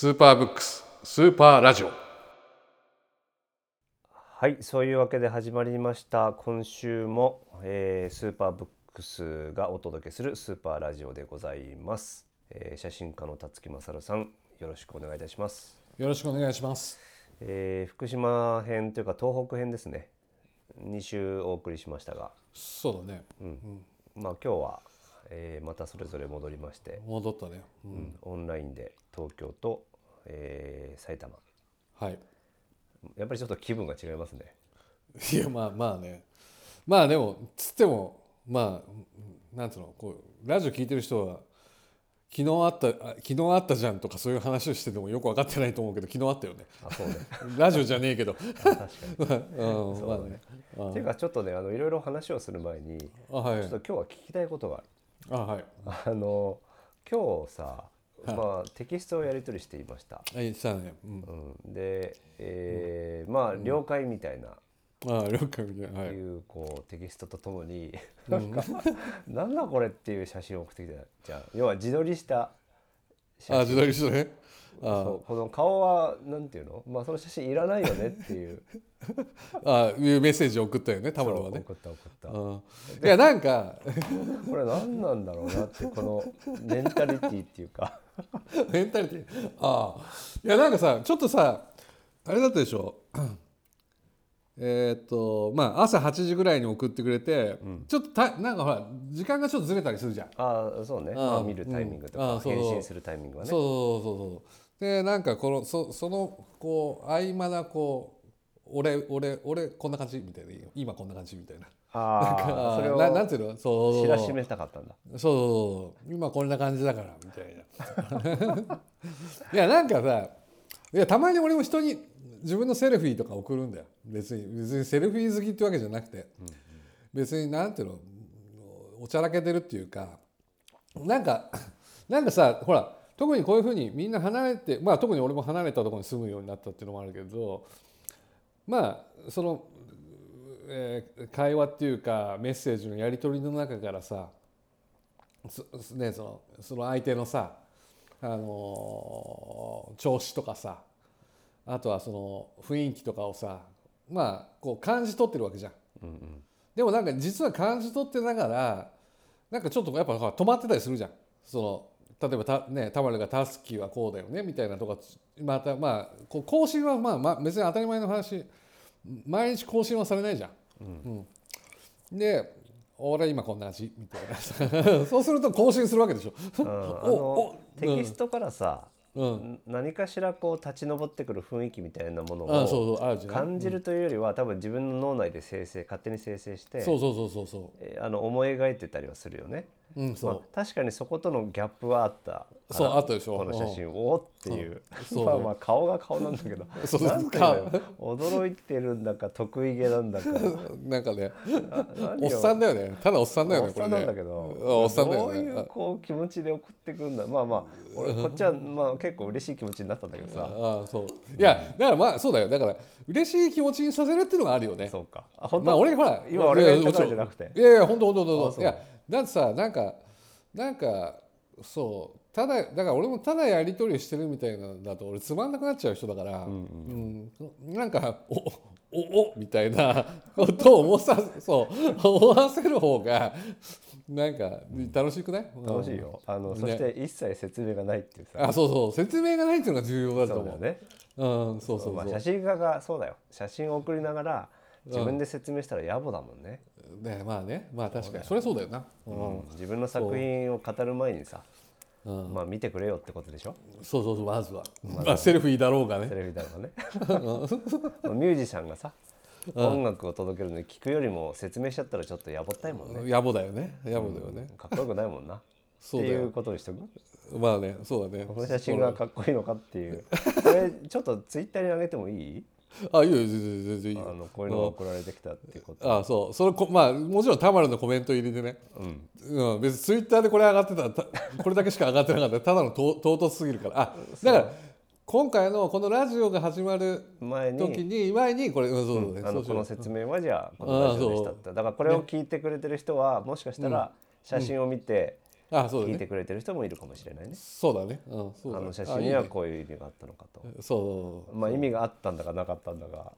スーパーブックススーパーラジオ。はいそういうわけで始まりました。今週も、えースーパーブックスがお届けするスーパーラジオでございます、えー写真家の辰木勝さんよろしくお願いいたします、よろしくお願いします。えー福島編というか東北編ですね。2週お送りしましたが、そうだね。まあ今日は、えーまたそれぞれ戻りまして、戻ったね、ううんん。オンラインで東京と、えー埼玉。はい。やっぱりちょっと気分が違いますね。いやまあまあね。まあでもつってもまあなんつうのこうラジオ聞いてる人は昨日あったあ昨日あったじゃんとかそういう話をしててもよく分かってないと思うけど昨日あったよね。あそうね。ラジオじゃねえけど。あ確かに。うんまあね。っていうかちょっとねあのいろいろ話をする前にあはい。ちょっと今日は聞きたいことがある。あはい。あの今日さ、まあテキストをやり取りしていました。あいしたねうんうん、で、えーまあ了解みたいな、あ了解みたいなはいいうこうテキストとともに、なんかなんだこれっていう写真を送ってきたじゃん。要は自撮りした写真。あ自撮りしてねあそうこの顔はなんていうの？まあその写真いらないよねっていう。あいうメッセージを送ったよね田村はね送った送った。うんいやなんかこれ何なんだろうなってこのメンタリティっていうか。メンタリティああ。いやなんかさちょっとさあれだったでしょ。えーっとまあ朝8時ぐらいに送ってくれて、ちょっとたなんかほら時間がちょっとずれたりするじゃん、ああそうね。あまあ見るタイミングとか、うん。返信するタイミングはね。そうそうそうそう。でなんかこのそそのこう合間なこう俺俺俺こんな感じみたいな。今こんな感じみたいな。ああ、それをななんていうの？そう。知らしめたかったんだ。そうそう。今こんな感じだからみたいな。いやなんかさいやたまに俺も人に自分のセルフィーとか送るんだよ。別に別にセルフィー好きってわけじゃなくて、別になんていうの？おちゃらけてるっていうか。なんかなんかさほら特にこういうふうにみんな離れてまあ特に俺も離れたところに住むようになったっていうのもあるけどまあその、えー会話っていうかメッセージのやり取りの中からさそね、そのその相手のさ、あのー調子とかさあとはその雰囲気とかをさまあこう感じ取ってるわけじゃん。でもなんか実は感じ取ってながらなんかちょっとやっぱ止まってたりするじゃん。その例えばたね田丸が「タスキはこうだよね」みたいなとかまたまあこう更新はまあまあ別に当たり前の話毎日更新はされないじゃん。うんで俺今こんな味みたいな そうすると更新するわけでしょ。うん、テキストからさ、うん、何かしらこう立ち上ってくる雰囲気みたいなものを。感じるというよりは、多分自分の脳内で生成勝手に生成してそうそうそうそうそえーあの思い描いてたりはするよね。う。うんそう。まあ、確かにそことのギャップはあった。そうあったでしょこの写真おおっていう、そうまあまあ顔が顔なんだけど そうなんていうのよ驚いてるんだか得意げなんだか なんかね、おっさんだよね。ただおっさんだよね、おっさんなんだけこど。おっさんだよどういうね。こう気持ちで送ってくるんだ？まあまあ俺こっちはまあ結構嬉しい気持ちになったんだけどさああそう。いや、だからまあそうだよ。だから嬉しい気持ちにさせるっていうのがあるよね。そうかあ本当、まあ俺ほら、今俺が言ったからじゃなくていやいや、本当本当本当。いや、だってさ、なんかなんかそう。ただだから俺もただやり取りしてるみたいなのだと俺つまんなくなっちゃう人だから、うんなんかおおおみたいなことを思わさそう思わせる方がなんか楽しくない？楽しいよ。あの、ねそして一切説明がないっていうさ。あそうそう。説明がないっていうのが重要だと思う。そうね。うんそうそうそう、まあ、写真家がそうだよ。写真を送りながら自分で説明したら野暮だもんね、ねまあねまあ確かにそれそうだよな。うん、自分の作品を語る前にさ、う。ん。まあ見てくれよってことでしょ？そうそうそうまずは、まあ、セルフィーだろうがね。テレビだからね。ミュージシャンがさ音楽を届けるのに聞くよりも説明しちゃったらちょっとやぼったいもんね。野暮だよね。野暮だよね、かっこよくないもんな。そうっていうことにしとく？まあねそうだね。この写真がかっこいいのかっていう。これちょっとツイッターに上げてもいい？あいいよ全然全然いいよ。あのこういうのが送られてきたっていうこと。あそう。それこまあもちろん田丸のコメント入りでね、うん。うん、別にツイッターでこれ上がってたらた これだけしか上がってなかったらただのと唐突すぎるから。あだから今回のこのラジオが始まる前時にに前にこれ、うん、そうね。あのこの説明はじゃあこのラジオでしただからこれを聞いてくれてる人はもしかしたら写真を見てあそうだね。聞いてくれてる人もいるかもしれないね。そうだね。うんそうだね。あの写真にはこういう意味があったのかと。そう。まあ意味があったんだかなかったんだか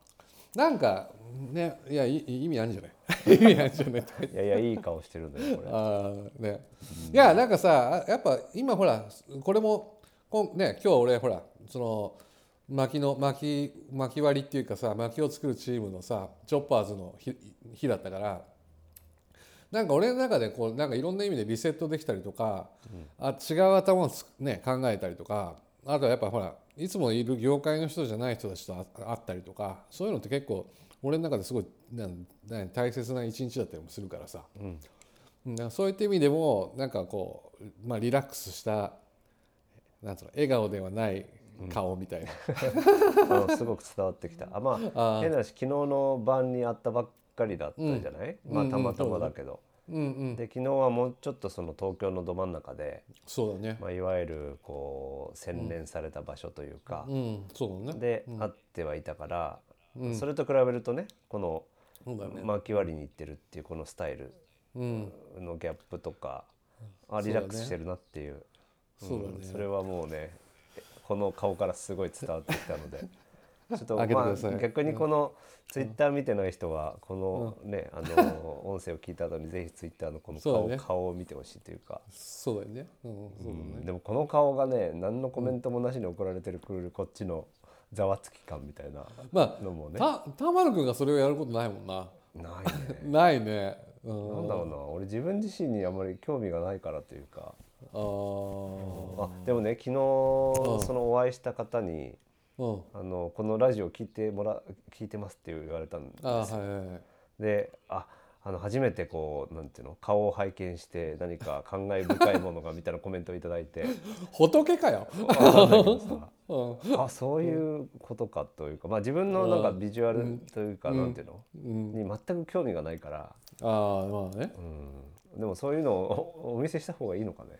なんかねいやい意味あるんじゃない？意味あるんじゃないいやいやいい顔してるんだよこれ。あーね、いやなんかさやっぱ今ほらこれもこんね今日俺ほらその薪の薪薪割りっていうかさ薪を作るチームのさチョッパーズの日日だったからなんか俺の中でこうなんかいろんな意味でリセットできたりとか、あ違う頭をつ、ね、考えたりとかあとはやっぱほらいつもいる業界の人じゃない人たちとあ会ったりとかそういうのって結構俺の中ですごいなんなん大切な一日だったりもするからさ、うん。そういった意味でもなんかこう、まあ、リラックスしたなんつうの笑顔ではない顔みたいな、あのすごく伝わってきた。あまあ変な話昨日の晩に会ったばっかりだったじゃない、うんうん。まあたまたまだけど、うんうん。で昨日はもうちょっとその東京のど真ん中で、そうだね。まあ、いわゆるこう洗練された場所というか、うん。そうだね。で会ってはいたから、うん。それと比べるとねこのそうだね。巻き割りに行ってるっていうこのスタイルうん。のギャップとかあリラックスしてるなっていう。そうだね。ん。それはもうねこの顔からすごい伝わってきたのでちょっとまあ逆にこのツイッター見てない人はこのねあの 音声を聞いた後にぜひツイッターのこの顔,、顔を見てほしいというか、そうだよね。うんでもこの顔がね何のコメントもなしに送られてるくるこっちのざわつき感みたいなまのもね。あたたまるくんがそれをやることないもんな。ないね。ないね。うん。なんだろうな。俺自分自身にあまり興味がないからというか。あー。あでもね昨日そのお会いした方にうんあのこのラジオ聞いてもら聞いてますって言われたんです。あーはいはいはい。でああの初めてこうなんていうの顔を拝見して何か感慨深いものがみたいなコメントをいただいて。仏かよ、あ そういうことかというか、まあ、自分のなんかビジュアルというか、うん。なんていうの、うん、に全く興味がないから、ああまあね。うん、でもそういうのをおお見せした方がいいのかね。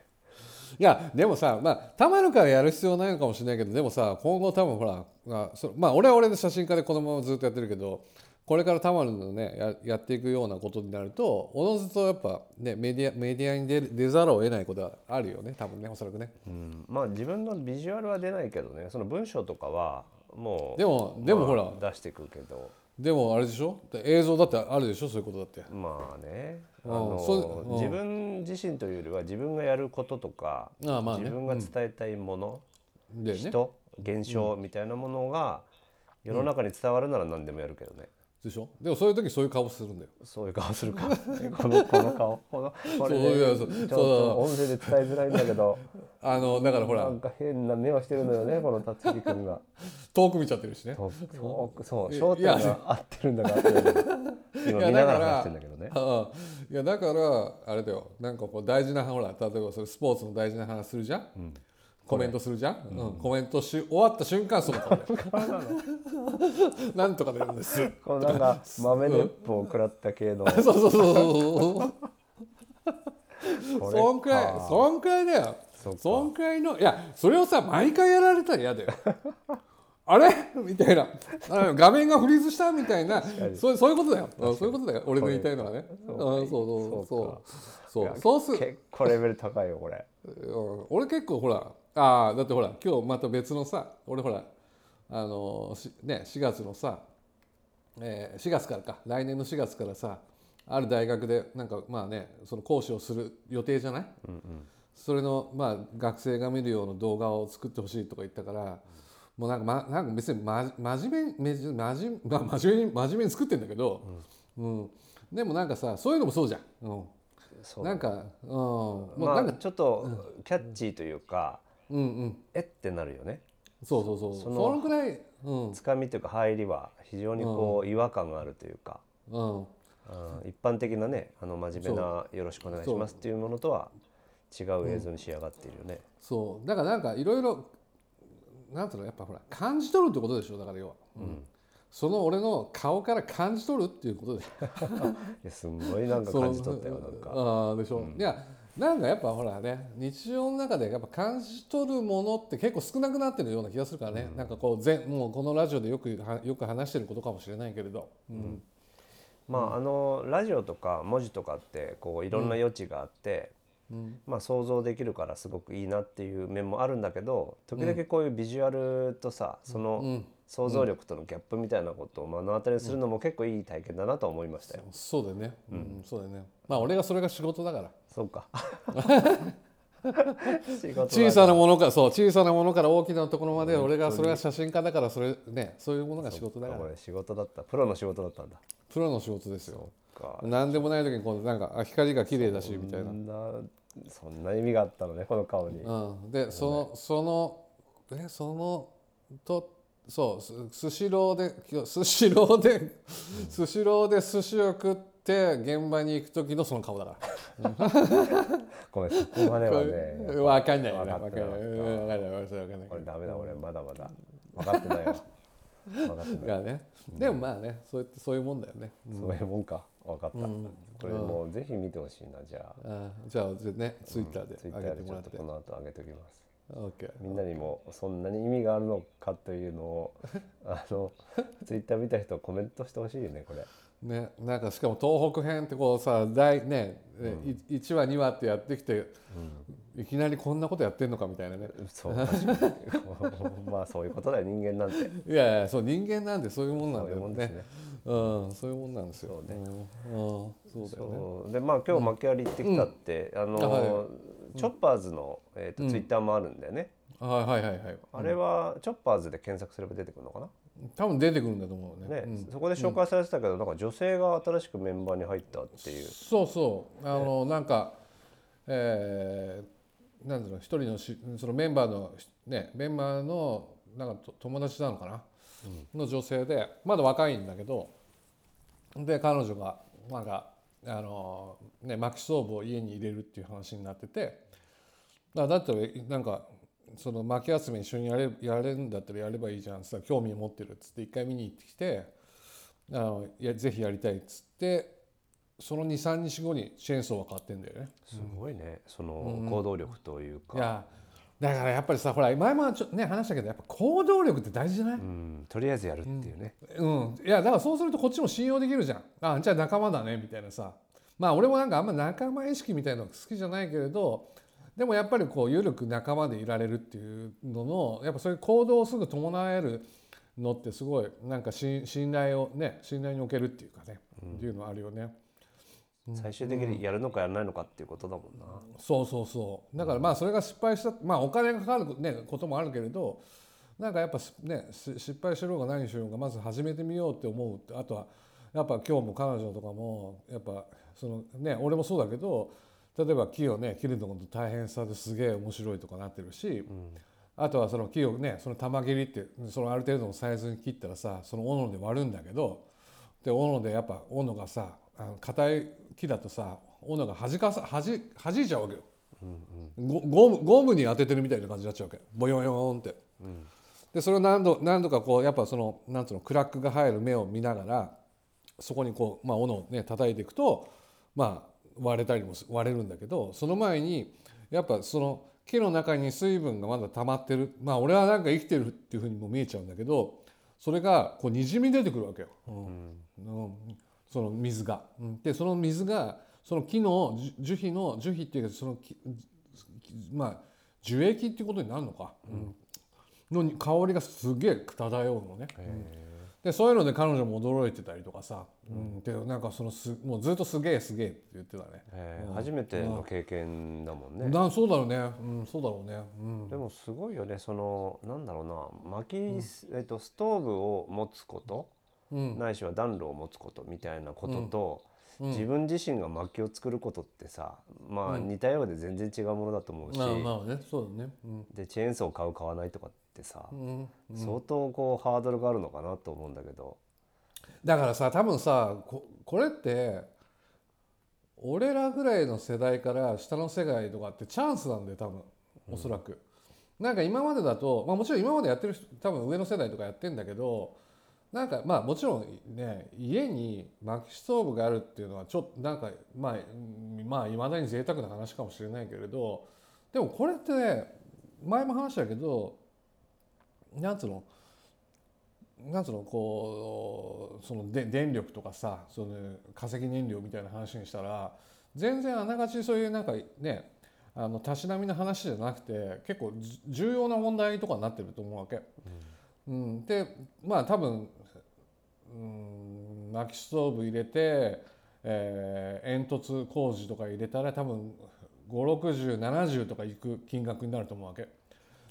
いやでもさまあたまるからやる必要ないのかもしれないけどでもさ今後多分ほらまあそまあ俺は俺で写真家でこのままずっとやってるけどこれからたまるのねややっていくようなことになるとおのずとやっぱねメディアメディアに出ざるを得ないことはあるよね多分ねおそらくね。うん、まあ自分のビジュアルは出ないけどねその文章とかはもうでもでもほら、まあ出していくけどでもあれでしょ？で映像だってあるでしょ？そういうことだって。まあね。あうん。の自分自身というよりは自分がやることとか、ああまあね。自分が伝えたいもの、でね。人現象みたいなものが世の中に伝わるなら何でもやるけどね、でしょ？でもそういう時そういう顔するんだよ。そういう顔するか。このこの顔。このこれ、ね、そうそうちょっと音声で伝えづらいんだけど。あのだからほら。なんか変な目をしてるのよねこの辰樹君が。遠く見ちゃってるしね。そう。そう。焦点が合ってるんだか合って今見ながらだから話してんだけどね。いやだからあれだよ。なんかこう大事なほら例えばそれスポーツの大事な話するじゃん、コメントするじゃん、うん。コメントし終わった瞬間その顔で。なんとか出るんです。このなんか豆鉄砲を食らった系の。そうそうそうそう。そんくらいかそんくらいだよ。そんくらいのいやそれをさ毎回やられたら嫌だよ。あれ？みたいな。あ画面がフリーズしたみたいな。そうそういうことだよ。うんそういうことだよ。俺の言いたいのはね。うんそうそうそう。そうそう。す結構レベル高いよこれ。うん。俺結構ほらああだってほら今日また別のさ俺ほらあのしね4月のさ、えー4月からか来年の4月からさある大学でなんかまあねその講師をする予定じゃない、それのまあ学生が見るような動画を作ってほしいとか言ったから、もうなんか,、ま、なんか別に、ま、真面目にめじ真面目、まあ、真面目に真面目に作ってんだけど、うん。でもなんかさそういうのもそうじゃん。うんなんか、うん、もうまなんか、あちょっとキャッチーというか、うんうん、えってなるよね。そうそうそう。そそののくらい、うん、つかみというか入りは非常にこう違和感があるというか。うん、うん。一般的なねあの真面目な「よろしくお願いします」っていうものとは違う映像に仕上がっているよね。そう、だからなんかいろいろ、なんていうの、やっぱほら、感じ取るってことでしょだから要は。うんその俺の顔から感じ取るっていうことで。いやすんごいなんか感じ取ったよなんか。ああ、でしょ。いや。なんかやっぱほらね日常の中でやっぱ感じ取るものって結構少なくなってるような気がするからね、なんかこう全もうこのラジオでよくはよく話してることかもしれないけれど、うん。まああのラジオとか文字とかってこういろんな余地があって、うん。まあ、想像できるからすごくいいなっていう面もあるんだけど時々こういうビジュアルとさそのうん想像力とのギャップみたいなことを目の当たりにするのも結構いい体験だなと思いましたよ。そうだよね、うん。そうだよね。まあ俺がそれが仕事だから。そうか。小さなものからそう小さなものから大きなところまで俺がそれが写真家だからそれねそういうものが仕事だから。これ仕事だった。プロの仕事だったんだ。プロの仕事ですよ。か。何でもない時にこうなんかあ光が綺麗だしみたいな。そんなそんな意味があったのねこの顔に。うん、でそのそのえそのとそうすスシローで今日スシローでスシローで寿司を食って現場に行く時のその顔だから。ごめんそこまではねこれ わかんないよわなわかんないかってなかんわかんないわかんないわかんないこれダメだ俺まだまだ。分かってないわ分かってない。でもまあねそうやってそういうもんだよね。そういうもんか。分かった、うん。これもうぜひ見てほしいなじゃあ。あじゃあぜねツイッターでツイッタ上げてもらって。この後上げておきますみんなにもそんなに意味があるのかというのを あのツイッター見た人コメントしてほしいよねこれ。ね、なんかしかも東北編ってこうさ第ね、い1話2話ってやってきて、いきなりこんなことやってんのかみたいなね。そう まあそういうことだよ人間なんて。いやいやそう人間なんでそういうもんなんだよね。ね。うんそういうもんなんですよ。ね。うん、うんそうだよね。でまあ今日幕張行ってきたって、あのあはチョッパーズの、えーとツイッターもあるんだよね、はいはいはいはい。あれはチョッパーズで検索すれば出てくるのかな？多分出てくるんだと思うね。ね、そこで紹介されてたけど、なんか女性が新しくメンバーに入ったっていう、そうそう。あの、なんかえー、なんだろう一人のしそのメンバーのねメンバーのなんかと友達なのかな、の女性でまだ若いんだけどで彼女がなんかあのね薪ストーブを家に入れるっていう話になっててだだったらなんかその薪集め一緒にやれやれるんだったらやればいいじゃんってさ興味を持ってるっつって一回見に行ってきてあのいやぜひやりたいっつってその23日後にチェーンソーが買ってんだよね。すごいね。その行動力というか、いやだからやっぱりさほら前もちょね話したけどやっぱ行動力って大事じゃない、うん、とりあえずやるっていうね、うん、いやだからそうするとこっちも信用できるじゃん。あじゃあ仲間だねみたいなさ。まあ俺もなんかあんま仲間意識みたいなの好きじゃないけれどでもやっぱりこう緩く仲間でいられるっていうののやっぱそういう行動をすぐ伴えるのってすごいなんかし信頼をね信頼におけるっていうかね、っていうのはあるよね。最終的にやるのかやらないのかっていうことだもんな、そうそうそう。だからまあそれが失敗したまあお金がかかる、ね、こともあるけれどなんかやっぱすねし失敗しようが何しようがまず始めてみようって思うってあとはやっぱ今日も彼女とかもやっぱそのね俺もそうだけど例えば木をね切るのこと大変さですげえ面白いとかなってるし、あとはその木をねその玉切りってそのある程度のサイズに切ったらさその斧で割るんだけどで斧でやっぱ斧がさ硬い木だとさ斧が弾かさ弾弾いちゃうわけよ、ゴゴムゴムに当ててるみたいな感じになっちゃうわけ。ボヨヨーンって。でそれを何度何度かこうやっぱそのなんつうのクラックが入る目を見ながらそこにこう、まあ、斧をね叩いていくとまあ割れたりもす割れるんだけどその前にやっぱその木の中に水分がまだ溜まってる。まあ俺はなんか生きてるっていうふうにも見えちゃうんだけどそれがこうにじみ出てくるわけよ、うん。うん。その水が。うん。でその水がその木の樹樹皮の樹皮っていうかその木まあ樹液っていうことになるのか、うん。の香りがすげえ漂うのね。でそういうので彼女も驚いてたりとかさ、うん。でなんかそのすもうずっとすげえすげえって言ってたね。えー。初めての経験だもんね、なそうだろうね、うん、そうだろうね。うん。でもすごいよねそのなんだろうな。薪、えっと、ストーブを持つこと、うん。ないしは暖炉を持つことみたいなことと、うん。自分自身が薪を作ることってさまあ似たようで全然違うものだと思うし、まあまあねそうだね。うん。でチェーンソー買う買わないとかってさ、うん相当こうハードルがあるのかなと思うんだけど、だからさ多分さここれって俺らぐらいの世代から下の世代とかってチャンスなんだよ多分。おそらく。なんか今までだと、まあ、もちろん今までやってる人多分上の世代とかやってんだけどなんかまあもちろんね家に薪ストーブがあるっていうのはちょっとなんかまあうんまあいまだに贅沢な話かもしれないけれどでもこれってね前も話したけどなんつうの？なんつうの？こうそので電力とかさその化石燃料みたいな話にしたら全然あながちそういうなんかねあのたしなみの話じゃなくて結構じ重要な問題とかになってると思うわけ。うん、でまあ多分、うん、薪ストーブ入れて、えー煙突工事とか入れたら多分56070とかいく金額になると思うわけ。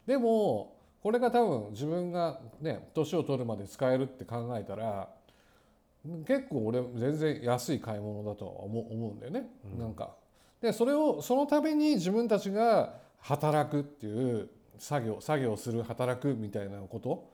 でもこれが多分自分がね年を取るまで使えるって考えたら結構俺全然安い買い物だとは思う思うんだよね、なんか。でそれをそのために自分たちが働くっていう作業作業する働くみたいなこと。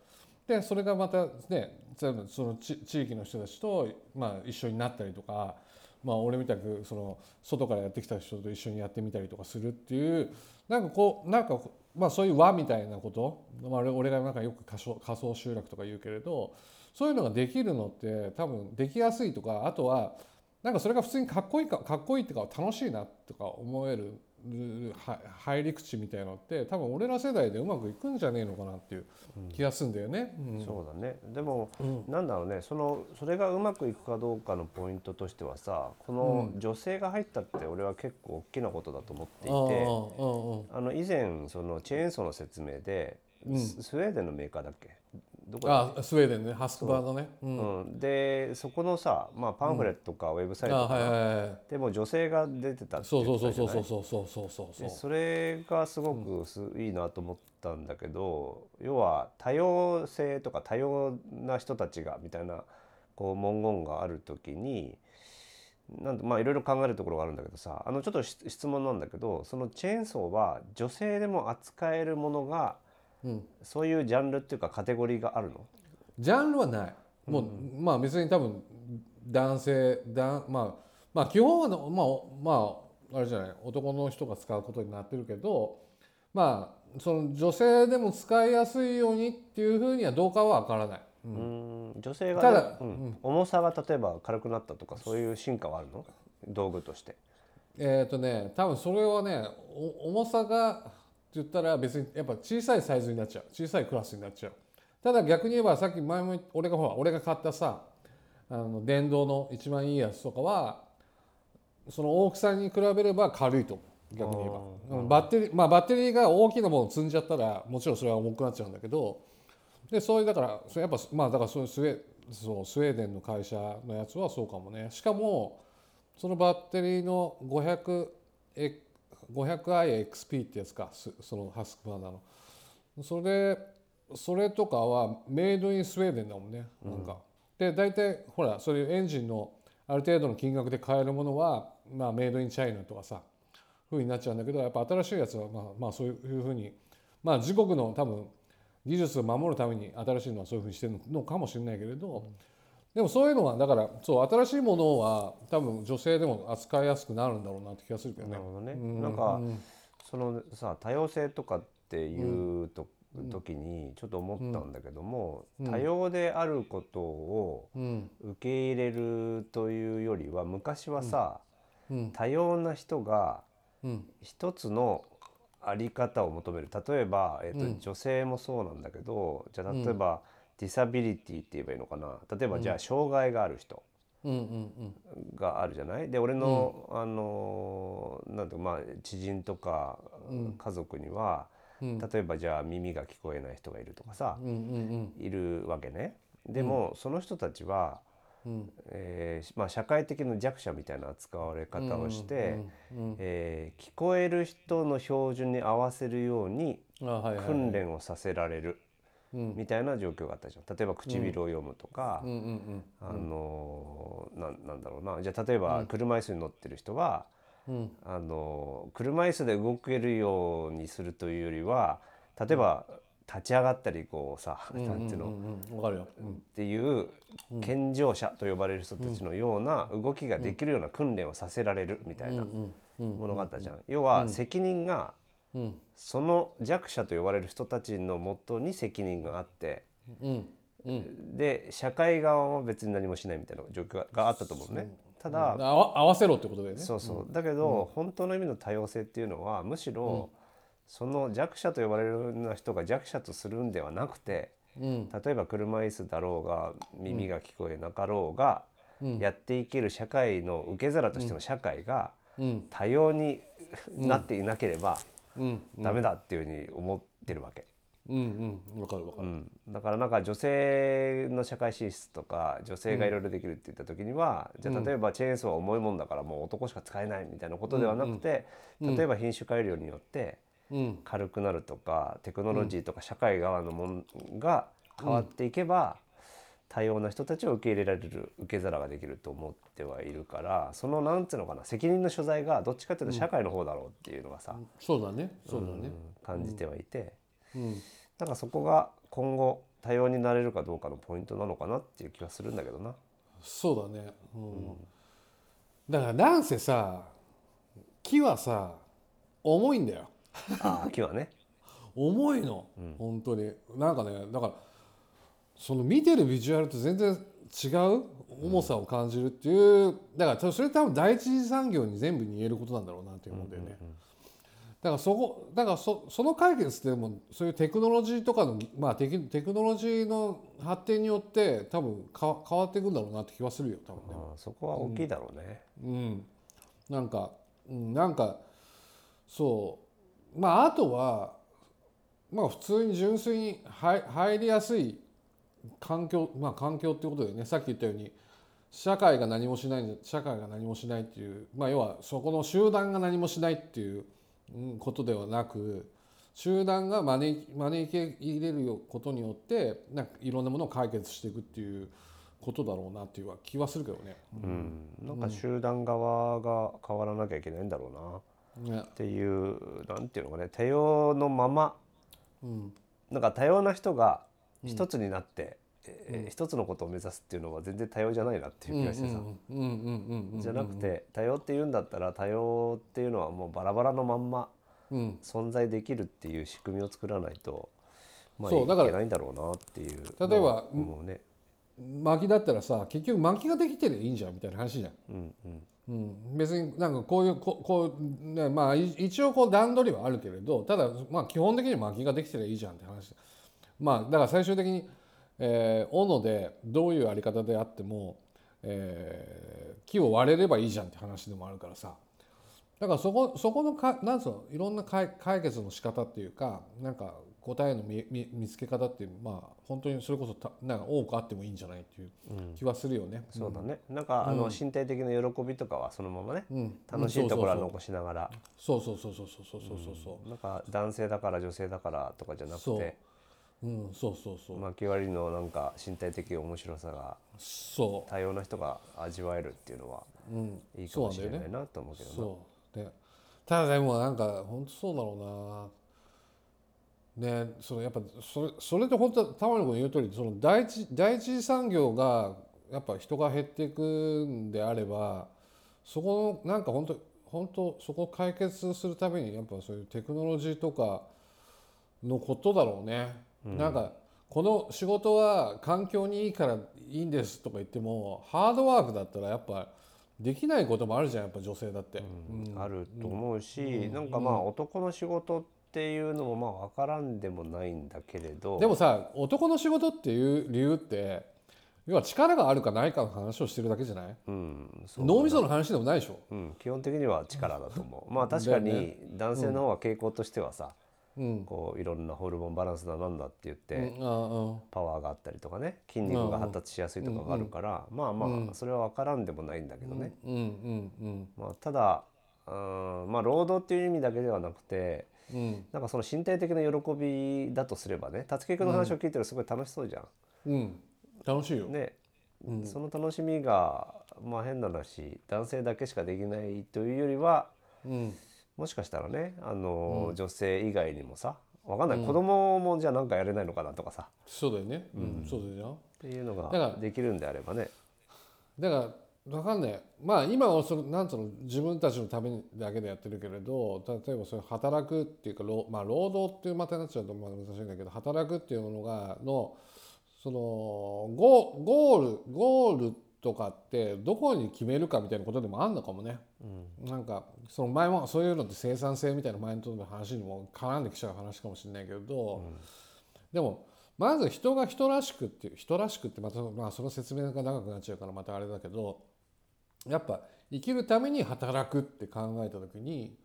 でそれがまたねそのその地地域の人たちと、まあ、一緒になったりとか、まあ、俺みたくその外からやってきた人と一緒にやってみたりとかするっていうなんかこうなんか、まあ、そういう輪みたいなこと、まあ、俺がなんかよく仮想仮想集落とか言うけれどそういうのができるのって多分できやすいとかあとはなんかそれが普通にかっこいいかかっこいいっていうか楽しいなとか思える入り口みたいのって多分俺ら世代でうまくいくんじゃねえのかなっていう気がするんだよね。うん。そうだね。でも、うん。なんだろうね。そのそれがうまくいくかどうかのポイントとしてはさこの女性が入ったって俺は結構大きなことだと思っていて、うんうんうん。あの以前そのチェーンソーの説明で、スウェーデンのメーカーだっけ？どこあスウェーデンね。ハスクバードね。う。け、ん。うん。でそこのさ、まあ、パンフレットかウェブサイトか。な、あはいはいはいでも女性が出てたってそう言そうそうそうそうそうそうそうそうでそれがすごくす、いいなと思ったんだけど要は多様性とか多様な人たちがみたいなこう文言がある時になんまあいろいろ考えるところがあるんだけどさあのちょっとし質問なんだけどそのチェーンソーは女性でも扱えるものがうんそういうジャンルっていうかカテゴリーがあるの？ジャンルはない。もう、まあ別に多分男性だまあまあ基本はのまあまああれじゃない男の人が使うことになってるけどまあその女性でも使いやすいようにっていうふうにはどうかはわからない。ううん。ん女性が、ただうん。重さが例えば軽くなったとかそういう進化はあるの？道具として。えっ、とね多分それはねお重さがって言ったら別にやっぱ小さいサイズになっちゃう。小さいクラスになっちゃう。ただ逆に言えばさっき前も俺がほら俺が買ったさあの電動の一番いいやつとかはその大きさに比べれば軽いと思う。逆に言えば。バッテリーまあバッテリーが大きなものを積んじゃったらもちろんそれは重くなっちゃうんだけどでそういうだからそれやっぱまあだからそういうスウェーそうスウェーデンの会社のやつはそうかもね。しかもそのバッテリーの 500X 500iXP ってやつかそのハスクバーナーの。それでそれとかはメイドインスウェーデンだもんねなんか、うん、で大体ほらそういうエンジンのある程度の金額で買えるものは、まあ、メイドインチャイナとかさふうになっちゃうんだけどやっぱ新しいやつは、まあ、まあそういうふうにまあ自国の多分技術を守るために新しいのはそういうふうにしてるのかもしれないけれど、うん。でもそういうのはだからそう新しいものは多分女性でも扱いやすくなるんだろうなって気がするけどね。なる。ほどね。うん。なんか、うんそのさ多様性とかっていうと、時にちょっと思ったんだけども、うん。多様であることをうん。受け入れるというよりは昔はさ、うん。多様な人がうん。一つのあり方を求める。例えば、えっとうん。女性もそうなんだけどじゃあ例えば、ディサビリティって言えばいいのかな？例えばじゃあ障害がある人があるじゃない？で俺の、あのなんていうかまあ知人とかうん。家族には、うん。例えばじゃあ耳が聞こえない人がいるとかさ、いるわけね。でも、その人たちは、うん。えーまあ、社会的な弱者みたいな扱われ方をして、うんえー聞こえる人の標準に合わせるように訓練をさせられる。うんみたいな状況があったじゃん。例えば唇を読むとか、あのーなんなんだろうな。じゃあ例えば車椅子に乗ってる人は、うん。あの車椅子で動けるようにするというよりは例えば立ち上がったりこうさ、うんなんていうの、うん。っていう健常者と呼ばれる人たちのような動きができるような訓練をさせられるみたいなものがあったじゃん。要は責任がうん。その弱者と呼ばれる人たちのもとに責任があってうん。うん。で社会側は別に何もしないみたいな状況があったと思うね。ただ合わせろってことだよね。そうそう。だけど、本当の意味の多様性っていうのはむしろ、その弱者と呼ばれるような人が弱者とするんではなくてうん。例えば車椅子だろうが耳が聞こえなかろうが、うん。やっていける社会の受け皿としての社会がうん。多様になっていなければうんダメだっていうふうに思ってるわけ。うんうん。わかるわかる。うん、だからなんか女性の社会進出とか女性がいろいろできるって言った時には、じゃあ例えばチェーンソーは重いもんだからもう男しか使えないみたいなことではなくて、例えば品種改良によってうん。軽くなるとかテクノロジーとか社会側のもんが変わっていけば、多様な人たちを受け入れられる受け皿ができると思ってはいるからそのなんつうのかな責任の所在がどっちかというと社会の方だろうっていうのがさ、そうだね。そうだね。うん感じてはいて。うん。なんかそこが今後多様になれるかどうかのポイントなのかなっていう気はするんだけどな。そうだね。うん。だからなんせさ木はさ重いんだよ。ああ木はね。重いの、本当に。なんかねだからその見てるビジュアルと全然違う重さを感じるっていうだからそれ多分第一次産業に全部に言えることなんだろうなって思うんだよね、だからそこだからそその解決ってもそういうテクノロジーとかの、まあ、テクテクノロジーの発展によって多分か変わっていくんだろうなって気はするよ多分ね。そこは大きいだろうね。うん、なんか、うん、なんかそう。まああとはまあ普通に純粋に入入りやすい環境まあ環境っていうことでねさっき言ったように社会が何もしない社会が何もしないっていうまあ要はそこの集団が何もしないっていううんことではなく集団が招き招き入れることによってなんかいろんなものを解決していくっていうことだろうなっていう気はするけどね。うん、なんか集団側が変わらなきゃいけないんだろうな。ね。っていうなんていうのかね多様のまま。うん。なんか多様な人が一つになって、えー一つのことを目指すっていうのは全然多様じゃないなっていう気がしてさ。じゃなくて多様っていうんだったら多様っていうのはもうバラバラのまんまうん。存在できるっていう仕組みを作らないとまあいそうだからけないんだろうなっていう例えばもうね。薪だったらさ結局薪ができてりゃいいんじゃんみたいな話じゃん、うんうん。うん、別になんかこういうここう、ね、まあい一応こう段取りはあるけれどただまあ基本的に薪ができてりゃいいじゃんって話まあだから最終的に、えー、斧でどういうあり方であっても、えー木を割れればいいじゃんって話でもあるからさ。だからそこそこのかなんつうのいろんな解解決の仕方っていうかなんか答えの見見見つけ方っていうまあ本当にそれこそたなんか多くあってもいいんじゃないっていう気はするよね。そうだね。なんかあの身体的な喜びとかはそのままねうん、楽しいところはうん残しながら。そうそうそうそうそうそうそうそう。そうなんか男性だから女性だからとかじゃなくそう。てうんそうそうそう。巻き割りのなんか身体的面白さがそ多様な人が味わえるっていうのはう、うん、いいかもしれないなと思うけどな。そうでただでもなんか本当そうだろうな。ねそのやっぱそれそれと本当玉野君言う通りその第一第一次産業がやっぱ人が減っていくんであればそこのなんか本当本当そこを解決するためにやっぱそういうテクノロジーとかのことだろうね、なんかこの仕事は環境にいいからいいんですとか言ってもハードワークだったらやっぱできないこともあるじゃんやっぱ女性だって、うん。あると思うし、なんかまあ男の仕事っていうのもまあ分からんでもないんだけれど。でもさ男の仕事っていう理由って要は力があるかないかの話をしてるだけじゃない？うん脳みその話でもないでしょ、うん、基本的には力だと思う。まあ確かに男性の方は傾向としてはさ、うんこういろんなホルモンバランスだなんだって言って、パワーがあったりとかね筋肉が発達しやすいとかがあるから、まあまあそれは分からんでもないんだけどね、うんうんうんまあ、ただうんまあ労働っていう意味だけではなくてうん。なんかその身体的な喜びだとすればね辰樹君の話を聞いてるとすごい楽しそうじゃん。うん。楽しいよ、ね、その楽しみがまあ変な話男性だけしかできないというよりはうんもしかしたらねあの、女性以外にもさわかんない、子供もじゃあなんかやれないのかなとかさ。そうだよね、うん。そうだよっていうのだからができるんであればね。だから分かんない。まあ今はそのなんつうの自分たちのためだけでやってるけれど例えばそういう働くっていうか労,、まあ、労働っていうまたになっちゃうとまあ難しいんだけど働くっていうものがのそのゴゴールゴールとかってどこに決めるかみたいなことでもあるのかもね、なんかその前もそういうのって生産性みたいな前の話にも絡んできちゃう話かもしれないけど、でもまず人が人らしくっていう人らしくってまた、まあ、その説明が長くなっちゃうからまたあれだけどやっぱ生きるために働くって考えた時に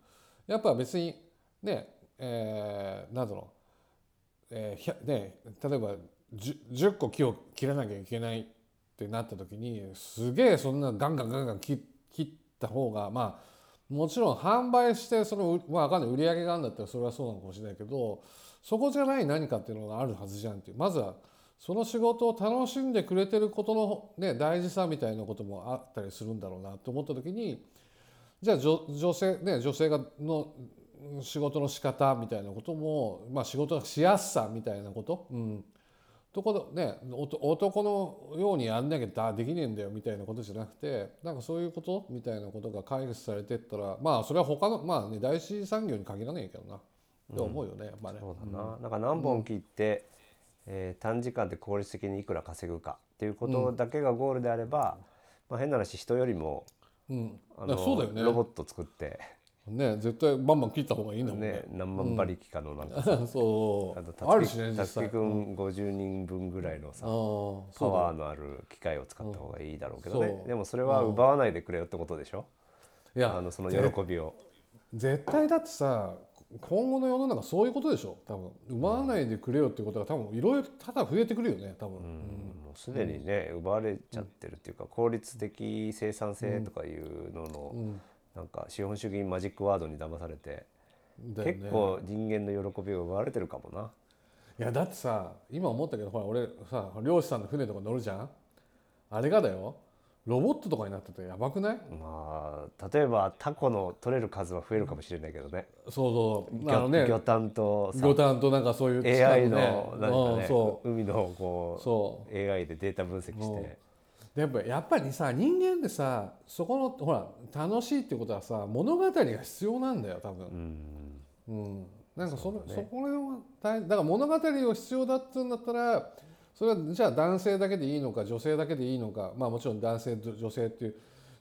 やっぱ別にねえー、なんだろう、えーね、例えば 10, 10個木を切らなきゃいけないってなった時にすげえそんなガンガンガンガン切った方がまあもちろん販売してそのまあわかんない。売り上げがあるんだったらそれはそうなのかもしれないけどそこじゃない何かっていうのがあるはずじゃんっていう。まずはその仕事を楽しんでくれてることの、ね、大事さみたいなこともあったりするんだろうなと思った時にじゃあ女女性ね女性がの仕事の仕方みたいなことも、まあ、仕事のしやすさみたいなこと、うん、ところね男のようにやんなきゃできねえんだよみたいなことじゃなくてなんかそういうことみたいなことが解決されてったらまあそれは他のまあね第一産業に限らないけどな、と思うよねやっぱね。そうだな、なんか何本切って、えー短時間で効率的にいくら稼ぐかっていうことだけがゴールであれば、まあ、変な話人よりもうん、あだからそうだよね。ロボット作って、ね絶対バンバン切った方がいいんだもんね。ね、何万馬力かのなんかさ、そあとうあるしね実たつき際。くん50人分ぐらいのさうだよ。ワーのある機械を使った方がいいだろうけどね、そう。でもそれは奪わないでくれよってことでしょ、いやあのその喜びを。絶対だってさ今後の世の中そういうことでしょ？多分。奪わないでくれよってことが多分いろいろただ増えてくるよね多分、うん。もうすでにね、奪われちゃってるっていうか効率的生産性とかいうのの、うんなんか資本主義マジックワードに騙されて、ね。結構人間の喜びを奪われてるかもな。いやだってさ今思ったけどほら俺さ漁師さんの船とか乗るじゃん。あれがだよロボットとかになっててやばくない？まあ例えばタコの取れる数は増えるかもしれないけどね。そうそう。あの魚ね魚探とさ魚探となんかそういう AI ねのなんかねうんそ海のこうそう。う AI でデータ分析してでやっぱやっぱりさ人間ってさそこのほら楽しいってことはさ物語が必要なんだよ多分。う、ん。うん、なんかそのそ,、そこら辺は大だから物語を必要だって言うんだったらそれはじゃあ男性だけでいいのか女性だけでいいのかまあもちろん男性と女性っていう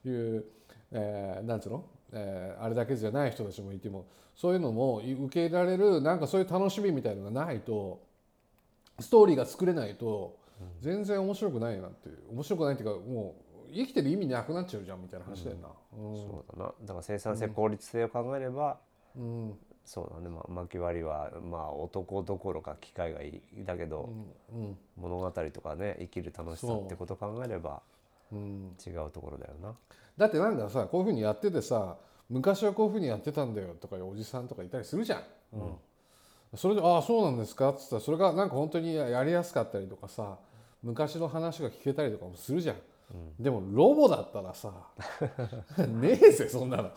いう、えーなんつうの、えーあれだけじゃない人たちもいてもそういうのも受け入れられるなんかそういう楽しみみたいのがないとストーリーが作れないと全然面白くないなっていう面白くないっていうかもう生きてる意味なくなっちゃうじゃんみたいな話だよな。うん。そうだな。だから生産性効率性を考えれば、うん。そうだね、まあ、巻き割りはまあ男どころか機械がいいだけど、うん物語とかね生きる楽しさってことを考えればう。ん。違うところだよな。だってなんかさこういうふうにやっててさ昔はこういうふうにやってたんだよとかいうおじさんとかいたりするじゃん。うんそれで「ああそうなんですか」っつったらそれがなんか本当にやりやすかったりとかさ昔の話が聞けたりとかもするじゃん。でもロボだったらさ ねえぜそんなの。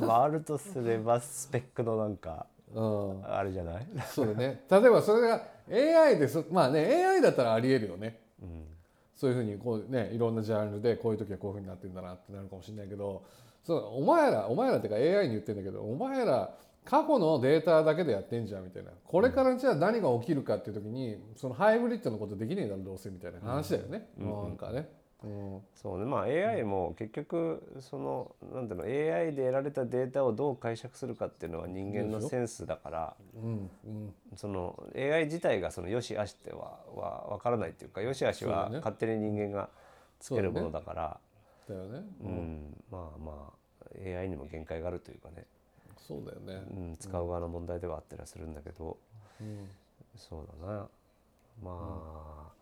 まああるとすればスペックのなんかうん、あれじゃない、そうだね。例えばそれが AI でそまあね AI だったらありえるよね。うん。そういうふうにこうねいろんなジャンルでこういう時はこういうふうになってるんだなってなるかもしれないけどそうお前らお前らっていうか AI に言ってるんだけどお前ら過去のデータだけでやってんじゃんみたいな。これからじゃあ何が起きるかっていう時にそのハイブリッドのことできねえだろどうせみたいな話だよね、なんかね、うん。そうね。まあ AI も結局そのなんていうの AI で得られたデータをどう解釈するかっていうのは人間のセンスだからうんうん。その AI 自体がその良し悪しってはは分からないっていうか良し悪しは勝手に人間がつけるものだから。だよね、う、ん、まあまあ AI にも限界があるというかね、そうだよね。う、ん、使う側の問題ではあったりはするんだけど、うん。そうだな。まあ、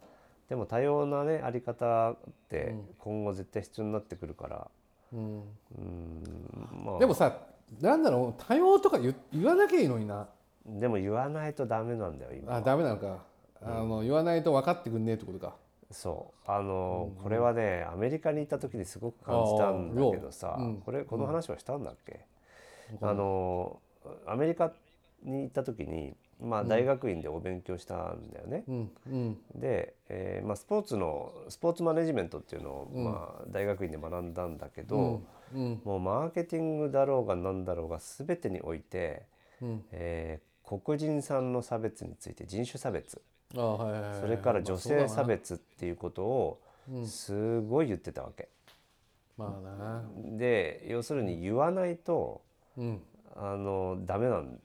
でも多様なねあり方って今後絶対必要になってくるから、うん、うん、まあ。でもさなんだろう多様とか言言わなきゃいいのにな。でも言わないとダメなんだよ今。あダメなのか。あの言わないと分かってくんねえってことか。そう。あの、これはねアメリカに行った時にすごく感じたんだけどさ、うん。これこの話はしたんだっけ、あのアメリカに行った時に、まあ、大学院でお勉強したんだよね。うんうん。で、えーまあ、スポーツのスポーツマネジメントっていうのを、まあ、大学院で学んだんだけど、うんもうマーケティングだろうが何だろうが全てにおいて、うん。えー黒人さんの差別について人種差別。あはいはいはい。それから女性差別っていうことをうん。すごい言ってたわけ。まあな。で要するに言わないとうん。あのダメなん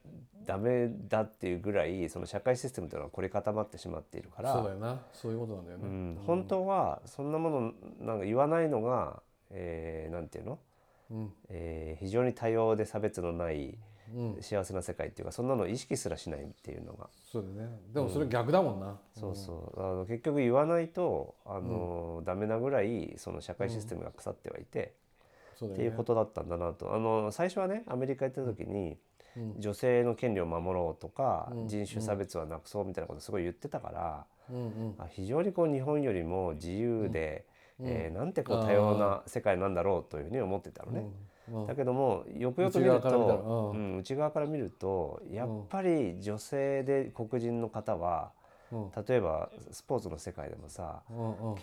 ダメだっていうぐらいその社会システムというのは凝り固まってしまっているから。そうだよな。そういうことなんだよね、うん、本当はそんなものなんか言わないのが、えーなんていうの、うん。えー非常に多様で差別のない、幸せな世界っていうかそんなのを意識すらしないっていうのが。そうだね。でもそれ逆だもんな、そうそう。あの結局言わないとあの、ダメなぐらいその社会システムが腐ってはいて、っていうことだったんだなと。あの最初はねアメリカ行った時に、女性の権利を守ろうとか、人種差別はなくそうみたいなことすごい言ってたから、あ非常にこう日本よりも自由で、えーなんてこう多様な世界なんだろうというふうに思ってたのね。うん。だけどもよくよく見ると、ううん内側から見るとやっぱり女性で黒人の方は、うん例えばスポーツの世界でもさ、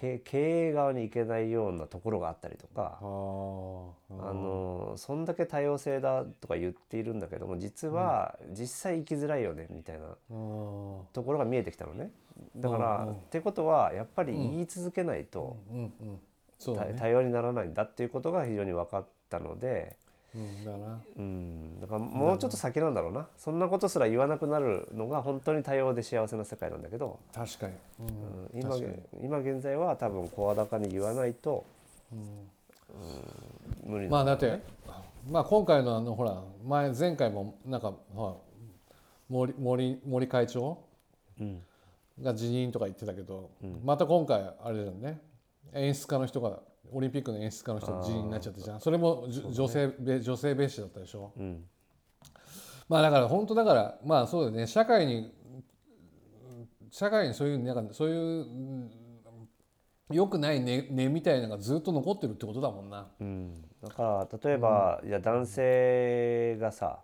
経経営側に行けないようなところがあったりとか、あ。のそんだけ多様性だとか言っているんだけども実は実際生きづらいよねみたいなうん。ところが見えてきたのね。だから、ってことはやっぱり言い続けないと、うん。うんそうだたね多様にならないんだっていうことが非常に分かったので。うんだな。うん、だからもうちょっと先なんだろうな。そんなことすら言わなくなるのが本当に多様で幸せな世界なんだけど、確かに、うんうん今今現在は多分声高に言わないと、うん無理なんまあだって、まあ、今回のあのほら前前回もなんかほら森森森会長うん。が辞任とか言ってたけど、また今回あれだよね。演出家の人がオリンピックの演出家の人辞任になっちゃったじゃん。それもじゅ女性べ女性蔑視だったでしょ？うん。まあだから本当だからまあそうだよね。社会に社会にそういうなんかそういううん良くない根根みたいなのがずっと残ってるってことだもんな。うん、だから例えば、いや男性がさ、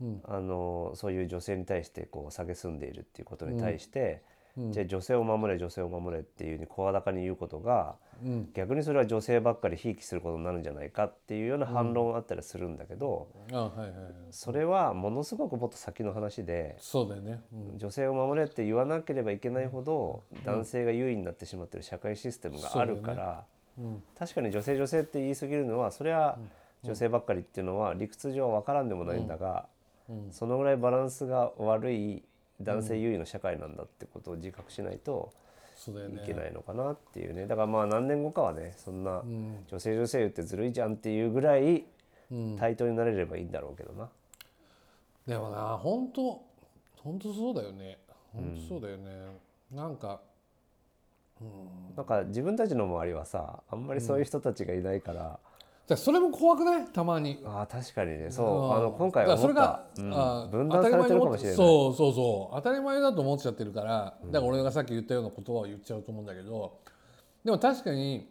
うん。あのそういう女性に対してこう蔑んでいるっていうことに対して、うんじゃあ女性を守れ女性を守れっていうふうに声高に言うことがうん。逆にそれは女性ばっかりひいきすることになるんじゃないかっていうような反論があったりするんだけど、あはいはいはい。それはものすごくもっと先の話でそうだよね。うん。女性を守れって言わなければいけないほど男性が優位になってしまってる社会システムがあるから、うん。確かに女性女性って言い過ぎるのはそれは女性ばっかりっていうのは理屈上分からんでもないんだが、うん。そのぐらいバランスが悪い男性優位の社会なんだってことを自覚しないと。いけないのかなっていうねだからまあ何年後かはねそんなうん女性女性言ってずるいじゃんっていうぐらいうん、対等になれればいいんだろうけどな。でもな本当本当そうだよね。本当そうだよね。なんか、うん、なんか自分たちの周りはさあんまりそういう人たちがいないから、じゃそれも怖くない？たまに。ああ確かにね。そう。うんあの今回はそれが、あうん。分断されてるかもしれない。そうそうそう。当たり前だと思っちゃってるから。だから俺がさっき言ったような言葉を言っちゃうと思うんだけど。でも確かに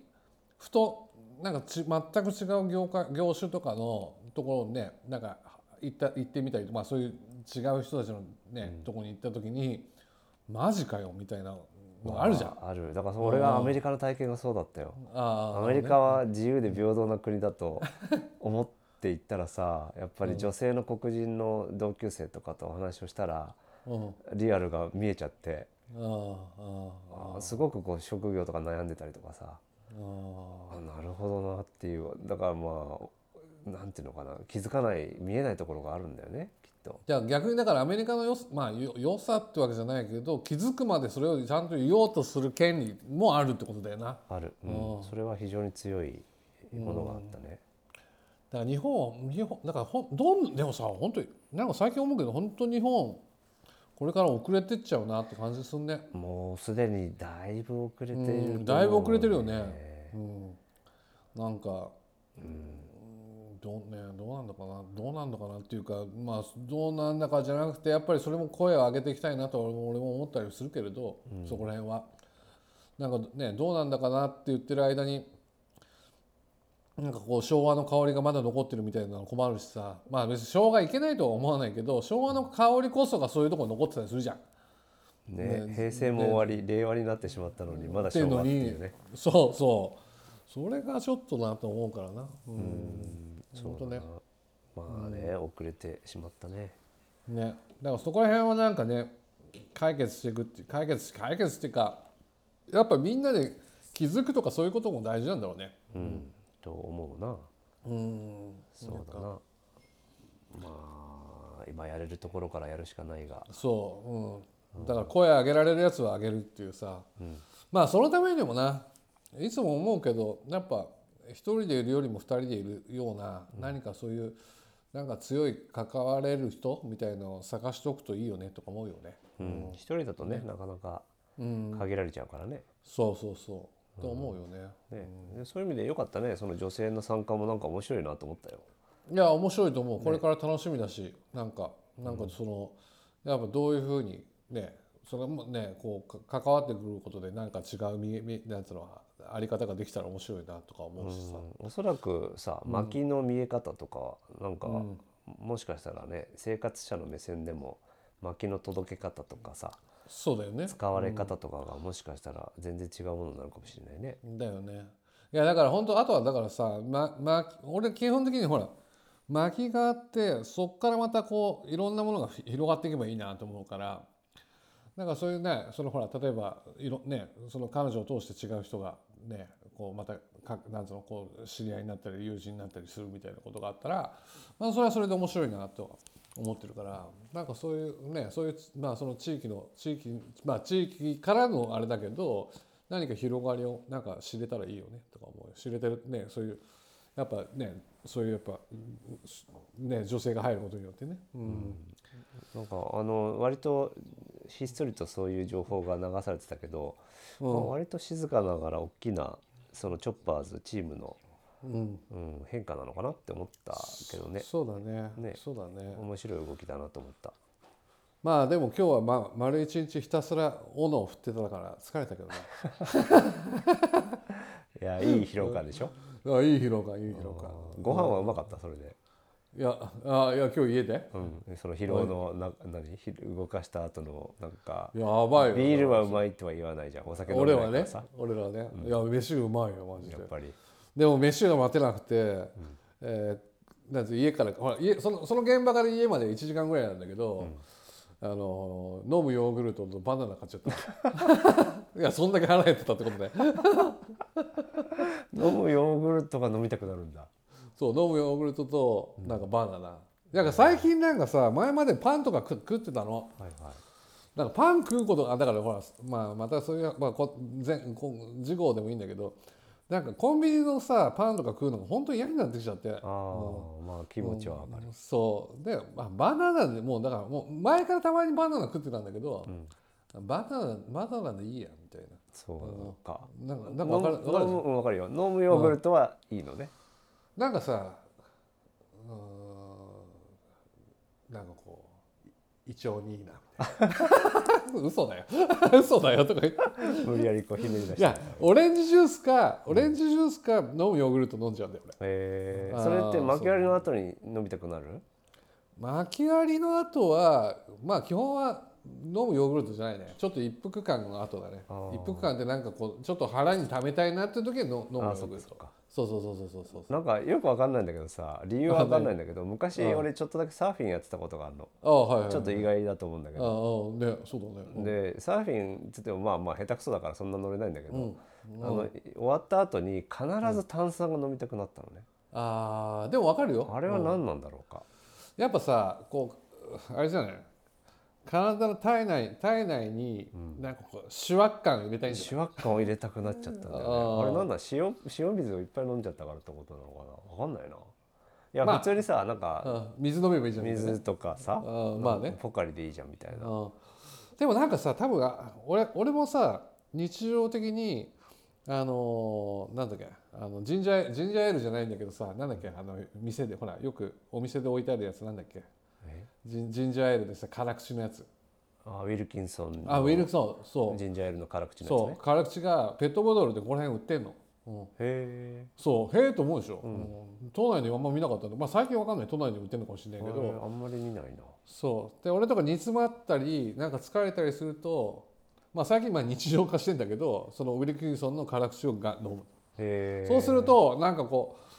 ふとなんかち全く違う業界業種とかのところにねなんか行った行ってみたりまあそういう違う人たちのね、ところに行った時にマジかよみたいなあるじゃん。ある。だから俺がアメリカの体験がそうだったよ。アメリカは自由で平等な国だと 思って行ったらさやっぱり女性の黒人の同級生とかとお話をしたらうん。リアルが見えちゃってあーあすごくこう職業とか悩んでたりとかさ。あなるほどなっていうだからまあなんていうのかな。気づかない見えないところがあるんだよねと。じゃあ逆にだからアメリカのよさまあよ良さってわけじゃないけど気づくまでそれをちゃんと言おうとする権利もあるってことだよな。だかある、うんそれは非常に強いものがあったね。ら日本は日本だからほんどんでもさ本当になんか最近思うけど本当日本これから遅れてっちゃうなって感じすんね。もうすでにだいぶ遅れていると思ううんだいぶ遅れてるよね。うん、なんか、どうねどうなんだかなどうなんだかなっていうかまあどうなんだかじゃなくてやっぱりそれも声を上げていきたいなと俺も思ったりするけれど、そこら辺は。なんかねどうなんだかなって言ってる間になんかこう昭和の香りがまだ残ってるみたいなの困るしさ。まあ別に昭和いけないとは思わないけど昭和の香りこそがそういうところに残ってたりするじゃん。ねね平成も終わり、令和になってしまったのにまだ昭和っていにうね。そうそう。それがちょっとなと思うからな。うん本当ね。まあね、遅れてしまったね。ね。だからそこら辺はなんかね解決していくって解決解決っていうかやっぱみんなで気づくとかそういうことも大事なんだろうね。うん、と思うな。うん。そうだな。まあ今やれるところからやるしかないが。そう、うん、だから声上げられるやつは上げるっていうさ、まあそのためにもな。いつも思うけどやっぱ一人でいるよりも二人でいるような、何かそういうなんか強い関われる人みたいのを探しておくといいよねとか思うよね。うん。一人だとねなかなかうん、限られちゃうからね。そうそうそう。と思うよね。そういう意味でよかったね。その女性の参加もなんか面白いなと思ったよ。いや面白いと思う。これから楽しみだし、なんかなんかその、やっぱどういうふうにねそれもねこうか関わってくることでなんか違う見え見なんつうのあり方ができたら面白いなとか思うしさ。うんおそらくさ薪の見え方とかなんか、うんもしかしたらね生活者の目線でも薪の届け方とかさそうだよね。使われ方とかがもしかしたら全然違うものになるかもしれないね。だよね。いやだから本当あとはだからさ、まま、俺基本的にほら薪があってそっからまたこういろんなものがひ広がっていけばいいなと思うからなんかそういうねそのほら例えばいろ、ね、その彼女を通して違う人がねこうまたかなんつうのこう知り合いになったり友人になったりするみたいなことがあったら、まあ、それはそれで面白いなと思ってるからなんかそういうねそういうまあその地域の地域まあ地域からのあれだけど何か広がりをなんか知れたらいいよねとか思う知れてるねそういうやっぱねそういうやっぱね女性が入ることによってね、うん。なんかあの割とひっそりとそういう情報が流されてたけど、うん。まあ割と静かながら大きなそのチョッパーズチームの、うん、うん、変化なのかなって思ったけどね。そうだね。ね。そうだね。面白い動きだなと思った。まあでも今日はまあ丸一日ひたすら斧を振ってたから疲れたけどね。いやいい疲労感でしょ？あいい疲労感いい疲労感。ご飯はうまかった？それで。いやあいや今日家で？うん、その疲労のな何？ひ動かした後のなんかやばいよビールはうまいとは言わないじゃん。お酒飲め俺はいねなからさ、俺らはね、いや飯うまいよマジで。やっぱり。でも飯が待てなくて、えーなんて家からほら家そのその現場から家まで1時間ぐらいなんだけど、あの飲むヨーグルトとバナナ買っちゃった。いやそんだけ腹減ってたってことで 飲むヨーグルトが飲みたくなるんだそう飲むヨーグルトとなんかバナナ、なんか最近なんかさ前までパンとか食食ってたの。はいはい。なんかパン食うことがだからほら、まあ、またそういう、まあ、こ前こ事項でもいいんだけどなんかコンビニのさパンとか食うのが本当に嫌になってきちゃって。ああ、まあ気持ちはわかる、そう。で、まあ、バナナでもうだからもう前からたまにバナナ食ってたんだけど、バナナバナナでいいやみたいそうか、ななんかなんか分かる分かるよ。飲むヨーグルトはいいのね、なんかさうーんなんかこう胃腸にいいな。みたいな嘘だよ。嘘だよとか。言って無理やりこうひねり出して。いやオレンジジュースかオレンジジュースか飲むヨーグルト飲んじゃうんだよ俺。えー、それって巻き割りの後に飲みたくなる？巻き割りの後はまあ基本は飲むヨーグルトじゃないね。ちょっと一服感の後だね。一服感ってなんかこうちょっと腹に溜めたいなっていう時はの飲むヨーグルトそうそうそうそうそうそう。なんかよくわかんないんだけどさ理由はわかんないんだけど昔俺ちょっとだけサーフィンやってたことがあるの。ああはいはいちょっと意外だと思うんだけあどあねそうだね。うん。でサーフィンって言ってもまあまあ下手くそだからそんな乗れないんだけど、うん。あの終わった後に必ず炭酸が飲みたくなったのね、あーでもわかるよ。あれは何なんだろうか、やっぱさこうあれじゃない？体の体内体内になんかこうシュワッ感を入れたいんじゃシュワッ感を入れたくなっちゃったんだよね。あーあれなんだ塩塩水をいっぱい飲んじゃったからってことなのかな？わかんないな。いや、まあ普通にさなんないかうん。水飲めばいいじゃんみたいな。水とかさ、うん。まあね。ポカリでいいじゃんみたいな、うん。でもなんかさ多分あ俺俺もさ日常的にあのーなんだっけあのジンジャージンジャーエールじゃないんだけどさなんだっけあの店でほらよくお店で置いてあるやつなんだっけ？えジンジンジャーエールでさ辛口のやつ。あウィルキンソンのあウィルクソンそう。ジンジャーエールの辛口のそうやつね。辛口がペットボトルでこの辺売ってんの、うん、へそう。へえと思うでしょ、うん。都内にあんま見なかった。んで、まあ、最近わかんない。都内に売ってるのかもしれないえけど、あんまり見ないな。そう。で俺とか煮詰まったりなんか疲れたりすると、まあ、最近まあ日常化してんだけどそのウィルキンソンの辛口をが飲む、へえそうするとなんかこう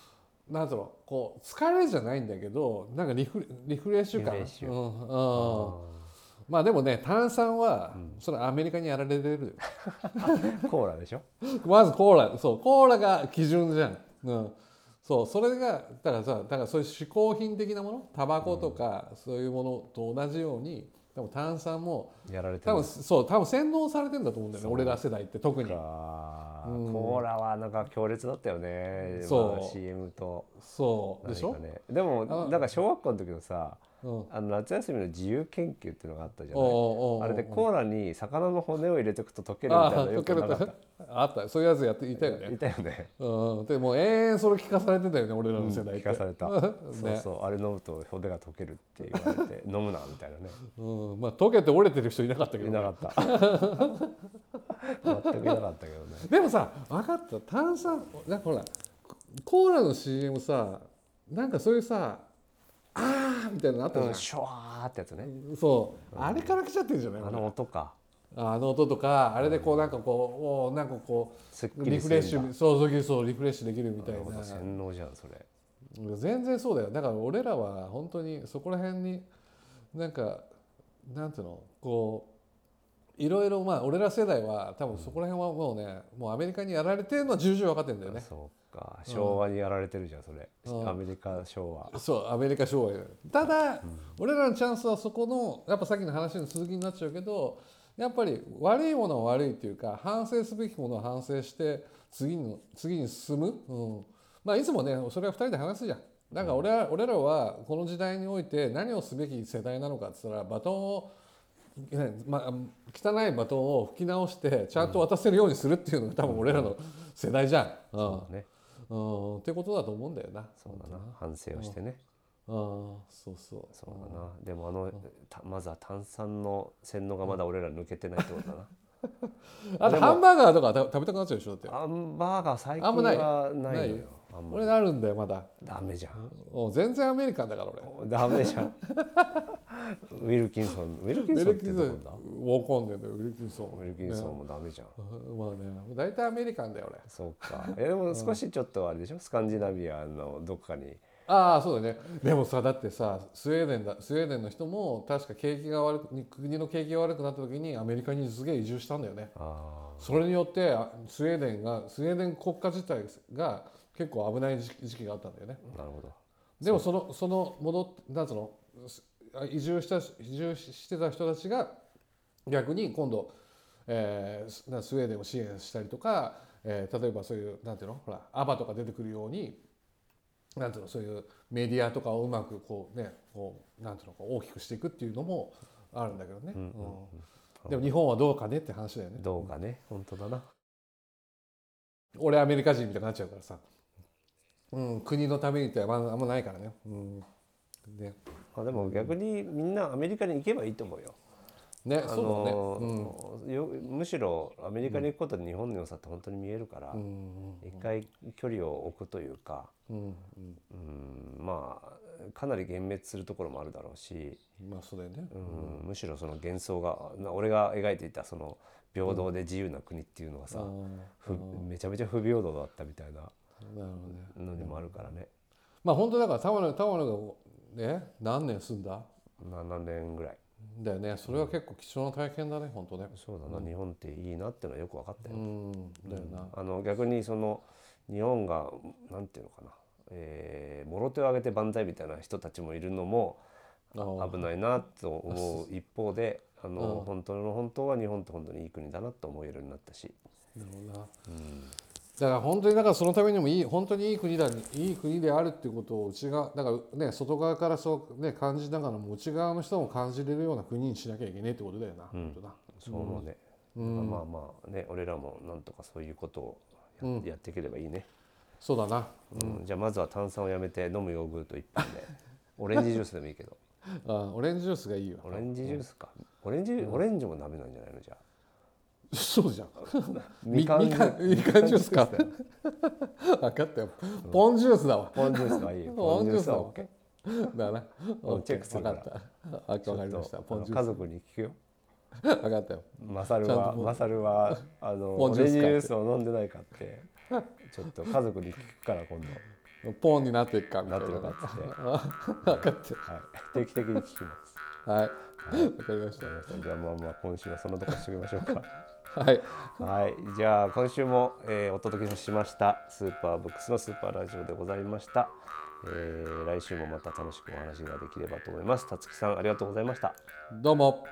なんだろうこう疲れじゃないんだけどなんかリフレリフレッシュ感。うんうん。まあでもね炭酸はそれアメリカにやられてる。コーラでしょ？まずコーラそうコーラが基準じゃん、うん、そうそれがだからさだからそういう嗜好品的なもの？タバコとかそういうものと同じように多分炭酸もやられてる。多分そう多分洗脳されてんだと思うんだよね俺ら世代って特に。か。あーコーラはなんか強烈だったよねそう。まあ CM と。そう。でしょ？でもあなんか小学校の時のさうんあの夏休みの自由研究っていうのがあったじゃない？あれでコーラに魚の骨を入れておくと溶けるみたいなのよくなかっ あった。そういうやつやっていたよたいねたよね。うんでもう永遠それ聞かされてたよね俺らの世代って。聞かされた。ね そうそう。あれ飲むと骨が溶けるって言われて飲むなみたいなね。うん。まあ溶けて折れてる人いなかったけどいなかった。全くいなかったけどね。でもさ分かった。炭酸なんかほらコーラの CM さなんかそういうさあーみたいなのあったじゃん、うんシュワーってやつね。そう。あれから来ちゃってるんじゃない？あの音か。あの音とかあれでこうなんかこうおなんかこうリフレッシュそうそうそうリフレッシュできるみたいな。洗脳じゃんそれ。全然そうだよ。だから俺らは本当にそこら辺になんかなんていうの？こういろいろまあ俺ら世代は多分そこら辺はもうねもうアメリカにやられてるのは重々分かってるんだよね。そうか。昭和にやられてるじゃんそれ。うん。アメリカ昭和。そうアメリカ昭和。やただ、俺らのチャンスはそこのやっぱさっきの話の続きになっちゃうけどやっぱり悪いものは悪いっていうか反省すべきものは反省して次の次に進む、うん、まあいつもねそれは2人で話すじゃん。だから俺ら,、俺らはこの時代において何をすべき世代なのかって言ったらバトンをねまあ、汚いバトンを吹き直してちゃんと渡せるようにするっていうのが多分俺らの世代じゃん。うん。そうね。うん、ってことだと思うんだよな。そうだな。反省をしてね。ああそうそう。そうだな。でもあのたまずは炭酸の洗脳がまだ俺ら抜けてないってことだな。あとハンバーガーとか食べたくなっちゃうでしょだって。ハンバーガー最近はないないのよ俺あるんだよまだ。ダメじゃん。お全然アメリカンだから俺。ダメじゃんウィルキンソンウィルキンソンってどこだ？わかんだよウィルキンソン。ウィルキンソンもダメじゃん。ンまあね。大体アメリカンだよ俺。そうか。えでも少しちょっとあれでしょ？スカンジナビアのどっかに。ああそうだね。でもさだってさスウェーデンだスウェーデンの人も確か景気が悪く国の景気が悪くなった時にアメリカにすげえ移住したんだよね。あそれによってあスウェーデンがスウェーデン国家自体が結構危ない時期があったんだよね。あなるほど。でもそのその戻ってなんつうの？す移住した移住してた人たちが逆に今度、えースなスウェーデンを支援したりとか、えー例えばそういうなんていうの？ほらアバとか出てくるようになんていうの？そういうメディアとかをうまくこうねこうなんていうの？大きくしていくっていうのもあるんだけどね、うんうん。うん。でも日本はどうかねって話だよね。どうかね。本当だな。俺アメリカ人みたいになっちゃうからさ、うん、国のためにってあんまないからね、うん、ねまあでも逆にみんなアメリカに行けばいいと思うよ。ね、あそうだね、のよむしろアメリカに行くことで日本の良さって本当に見えるから、うん。一回距離を置くというか、うん。うん。うん、まあかなり幻滅するところもあるだろうし、うん、まあそうだよね、うん。むしろその幻想がな俺が描いていたその平等で自由な国っていうのはさ、めちゃめちゃ不平等だったみたいなのにもあるからね、まあ本当だから玉野玉野がね何年住んだ？7年ぐらい？だよね。それは結構貴重な体験だね本当ね。そうだな、日本っていいなってのはよく分かったよ、うん。だよな、あの逆にその日本がなんていうのかな、えー、もろ手を挙げて万歳みたいな人たちもいるのも危ないなと思う一方であの、うん。本当の本当は日本って本当にいい国だなと思えるようになったし、なるほどな。うん、だから本当にだからそのためにもいい本当にいい国だいい国であるっていうことを内側だからね外側からそうね感じながらも内側の人も感じれるような国にしなきゃいけないってことだよな、うん。なそう思うね、うんまあまあね俺らもなんとかそういうことをや,、うんやっていければいいね、そうだな。うん。じゃあまずは炭酸をやめて飲むヨーグルト一本で。オレンジジュースでもいいけど。あオレンジジュースがいいよオレンジジュースか。オレンジ、オレンジもダメなんじゃないの？じゃあそうじゃん。みみかんみかんみかんジュースか。分かったよ。ポンジュースだわ。ポンジュースはいい。よポンジュースは OK だな。うんチェックするから。分かりました。ポンジュー家族に聞くよ。ス分かったよ。マサルはマサルはあのポンオレンジュースを飲んでないかって。ちょっと家族に聞くから今度。ポンになっていくか。みたないってなるかって、あ分かった。はい、定期的に聞きます。はい。わかりました。じゃあまあまあ今週はそのとこしておきましょうか。たはい。はい。じゃあ今週も、えーお届けしましたスーパーブックスのスーパーラジオでございました、えー来週もまた楽しくお話ができればと思います。たつきさんありがとうございました。どうも